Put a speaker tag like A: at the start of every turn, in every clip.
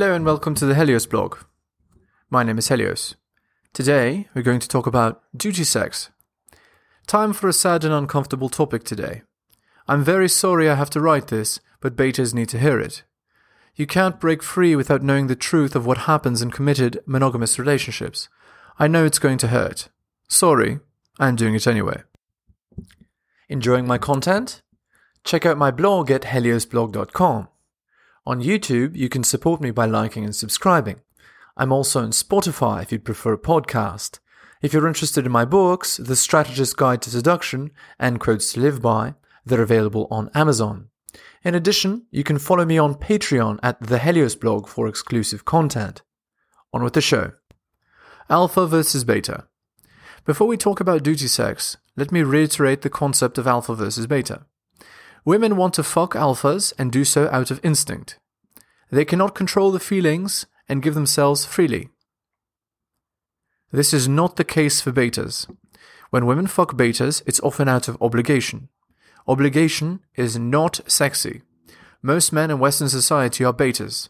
A: Hello and welcome to the Helios blog. My name is Helios. Today we're going to talk about duty sex. Time for a sad and uncomfortable topic today. I'm very sorry I have to write this, but betas need to hear it. You can't break free without knowing the truth of what happens in committed monogamous relationships. I know it's going to hurt. Sorry, I'm doing it anyway. Enjoying my content? Check out my blog at heliosblog.com. On YouTube, you can support me by liking and subscribing. I'm also on Spotify if you'd prefer a podcast. If you're interested in my books, The Strategist's Guide to Seduction and Quotes to Live By, they're available on Amazon. In addition, you can follow me on Patreon at the Helios blog for exclusive content. On with the show. Alpha versus beta. Before we talk about duty sex, let me reiterate the concept of alpha versus beta. Women want to fuck alphas and do so out of instinct. They cannot control the feelings and give themselves freely. This is not the case for betas. When women fuck betas, it's often out of obligation. Obligation is not sexy. Most men in Western society are betas.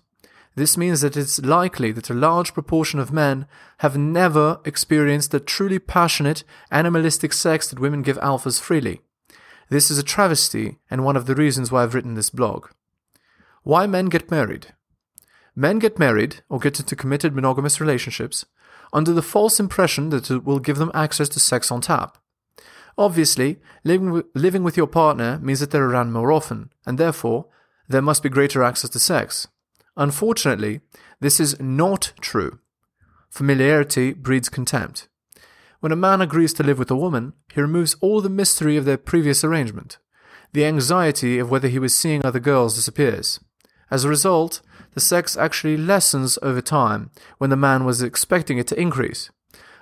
A: This means that it's likely that a large proportion of men have never experienced the truly passionate, animalistic sex that women give alphas freely. This is a travesty and one of the reasons why I've written this blog. Why men get married? Men get married or get into committed monogamous relationships under the false impression that it will give them access to sex on tap. Obviously, living with, living with your partner means that they're around more often, and therefore, there must be greater access to sex. Unfortunately, this is not true. Familiarity breeds contempt. When a man agrees to live with a woman, he removes all the mystery of their previous arrangement. The anxiety of whether he was seeing other girls disappears. As a result, the sex actually lessens over time when the man was expecting it to increase.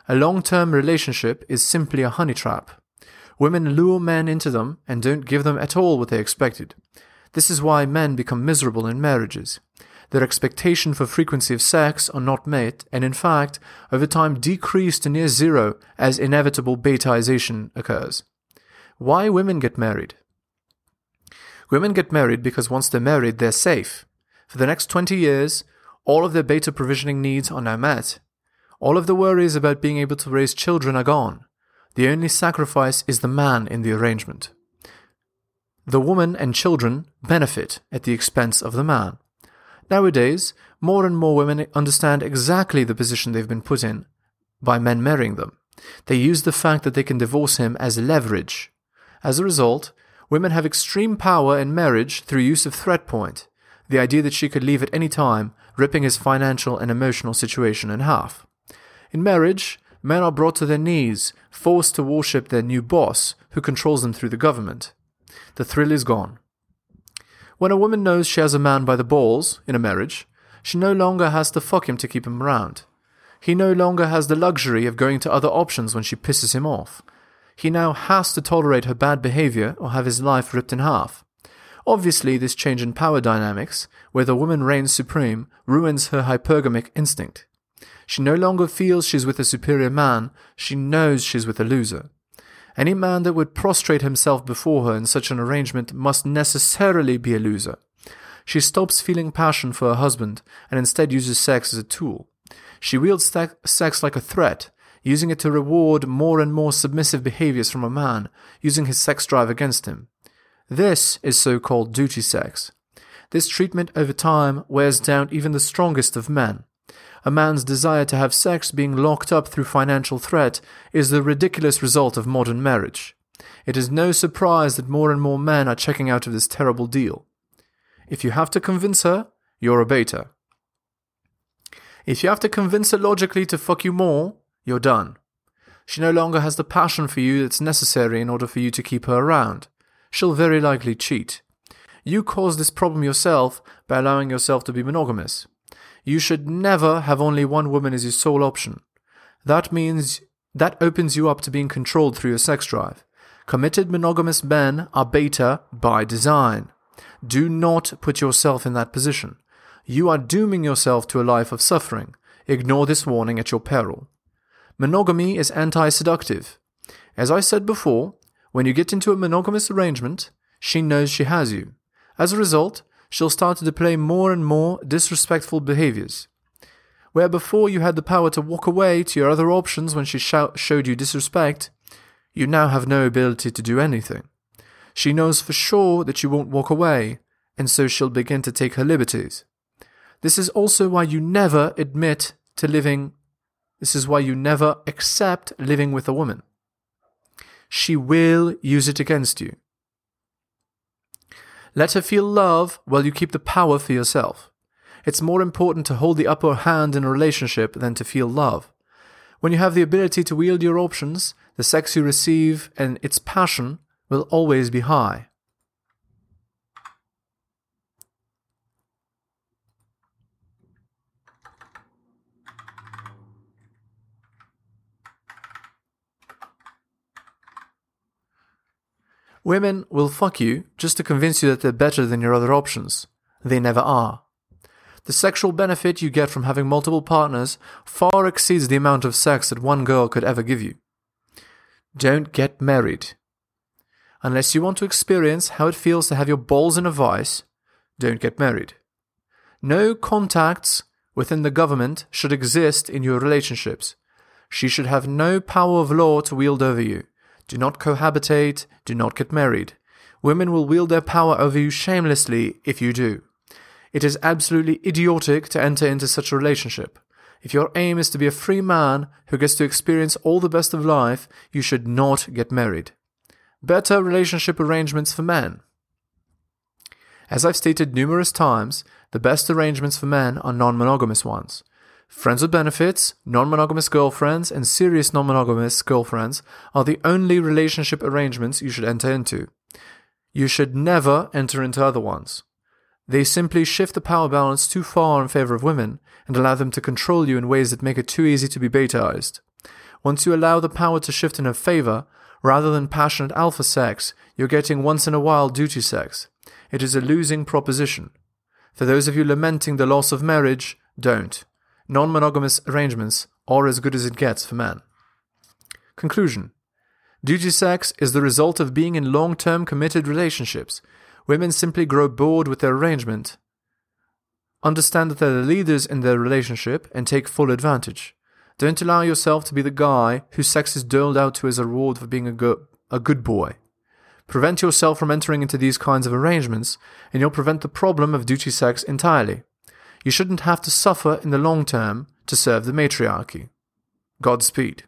A: A long term relationship is simply a honey trap. Women lure men into them and don't give them at all what they expected. This is why men become miserable in marriages. Their expectation for frequency of sex are not met, and in fact, over time decrease to near zero as inevitable betaization occurs. Why women get married? Women get married because once they're married, they're safe. For the next 20 years, all of their beta provisioning needs are now met. All of the worries about being able to raise children are gone. The only sacrifice is the man in the arrangement. The woman and children benefit at the expense of the man. Nowadays, more and more women understand exactly the position they've been put in by men marrying them. They use the fact that they can divorce him as leverage. As a result, women have extreme power in marriage through use of threat point, the idea that she could leave at any time, ripping his financial and emotional situation in half. In marriage, men are brought to their knees, forced to worship their new boss, who controls them through the government. The thrill is gone. When a woman knows she has a man by the balls in a marriage, she no longer has to fuck him to keep him around. He no longer has the luxury of going to other options when she pisses him off. He now has to tolerate her bad behavior or have his life ripped in half. Obviously, this change in power dynamics, where the woman reigns supreme, ruins her hypergamic instinct. She no longer feels she's with a superior man, she knows she's with a loser. Any man that would prostrate himself before her in such an arrangement must necessarily be a loser. She stops feeling passion for her husband and instead uses sex as a tool. She wields sex like a threat, using it to reward more and more submissive behaviors from a man, using his sex drive against him. This is so called duty sex. This treatment over time wears down even the strongest of men. A man's desire to have sex being locked up through financial threat is the ridiculous result of modern marriage. It is no surprise that more and more men are checking out of this terrible deal. If you have to convince her, you're a beta. If you have to convince her logically to fuck you more, you're done. She no longer has the passion for you that's necessary in order for you to keep her around. She'll very likely cheat. You caused this problem yourself by allowing yourself to be monogamous. You should never have only one woman as your sole option. That means that opens you up to being controlled through your sex drive. Committed monogamous men are beta by design. Do not put yourself in that position. You are dooming yourself to a life of suffering. Ignore this warning at your peril. Monogamy is anti seductive. As I said before, when you get into a monogamous arrangement, she knows she has you. As a result, she'll start to display more and more disrespectful behaviors. Where before you had the power to walk away to your other options when she showed you disrespect, you now have no ability to do anything. She knows for sure that you won't walk away, and so she'll begin to take her liberties. This is also why you never admit to living, this is why you never accept living with a woman. She will use it against you. Let her feel love while you keep the power for yourself. It's more important to hold the upper hand in a relationship than to feel love. When you have the ability to wield your options, the sex you receive and its passion will always be high. Women will fuck you just to convince you that they're better than your other options. They never are. The sexual benefit you get from having multiple partners far exceeds the amount of sex that one girl could ever give you. Don't get married. Unless you want to experience how it feels to have your balls in a vice, don't get married. No contacts within the government should exist in your relationships. She should have no power of law to wield over you. Do not cohabitate, do not get married. Women will wield their power over you shamelessly if you do. It is absolutely idiotic to enter into such a relationship. If your aim is to be a free man who gets to experience all the best of life, you should not get married. Better relationship arrangements for men. As I've stated numerous times, the best arrangements for men are non monogamous ones. Friends with benefits, non monogamous girlfriends, and serious non monogamous girlfriends are the only relationship arrangements you should enter into. You should never enter into other ones. They simply shift the power balance too far in favor of women and allow them to control you in ways that make it too easy to be betaized. Once you allow the power to shift in her favor, rather than passionate alpha sex, you're getting once in a while duty sex. It is a losing proposition. For those of you lamenting the loss of marriage, don't non monogamous arrangements are as good as it gets for men. Conclusion Duty sex is the result of being in long term committed relationships. Women simply grow bored with their arrangement, understand that they're the leaders in their relationship, and take full advantage. Don't allow yourself to be the guy whose sex is doled out to as a reward for being a good, a good boy. Prevent yourself from entering into these kinds of arrangements, and you'll prevent the problem of duty sex entirely. You shouldn't have to suffer in the long term to serve the matriarchy. Godspeed.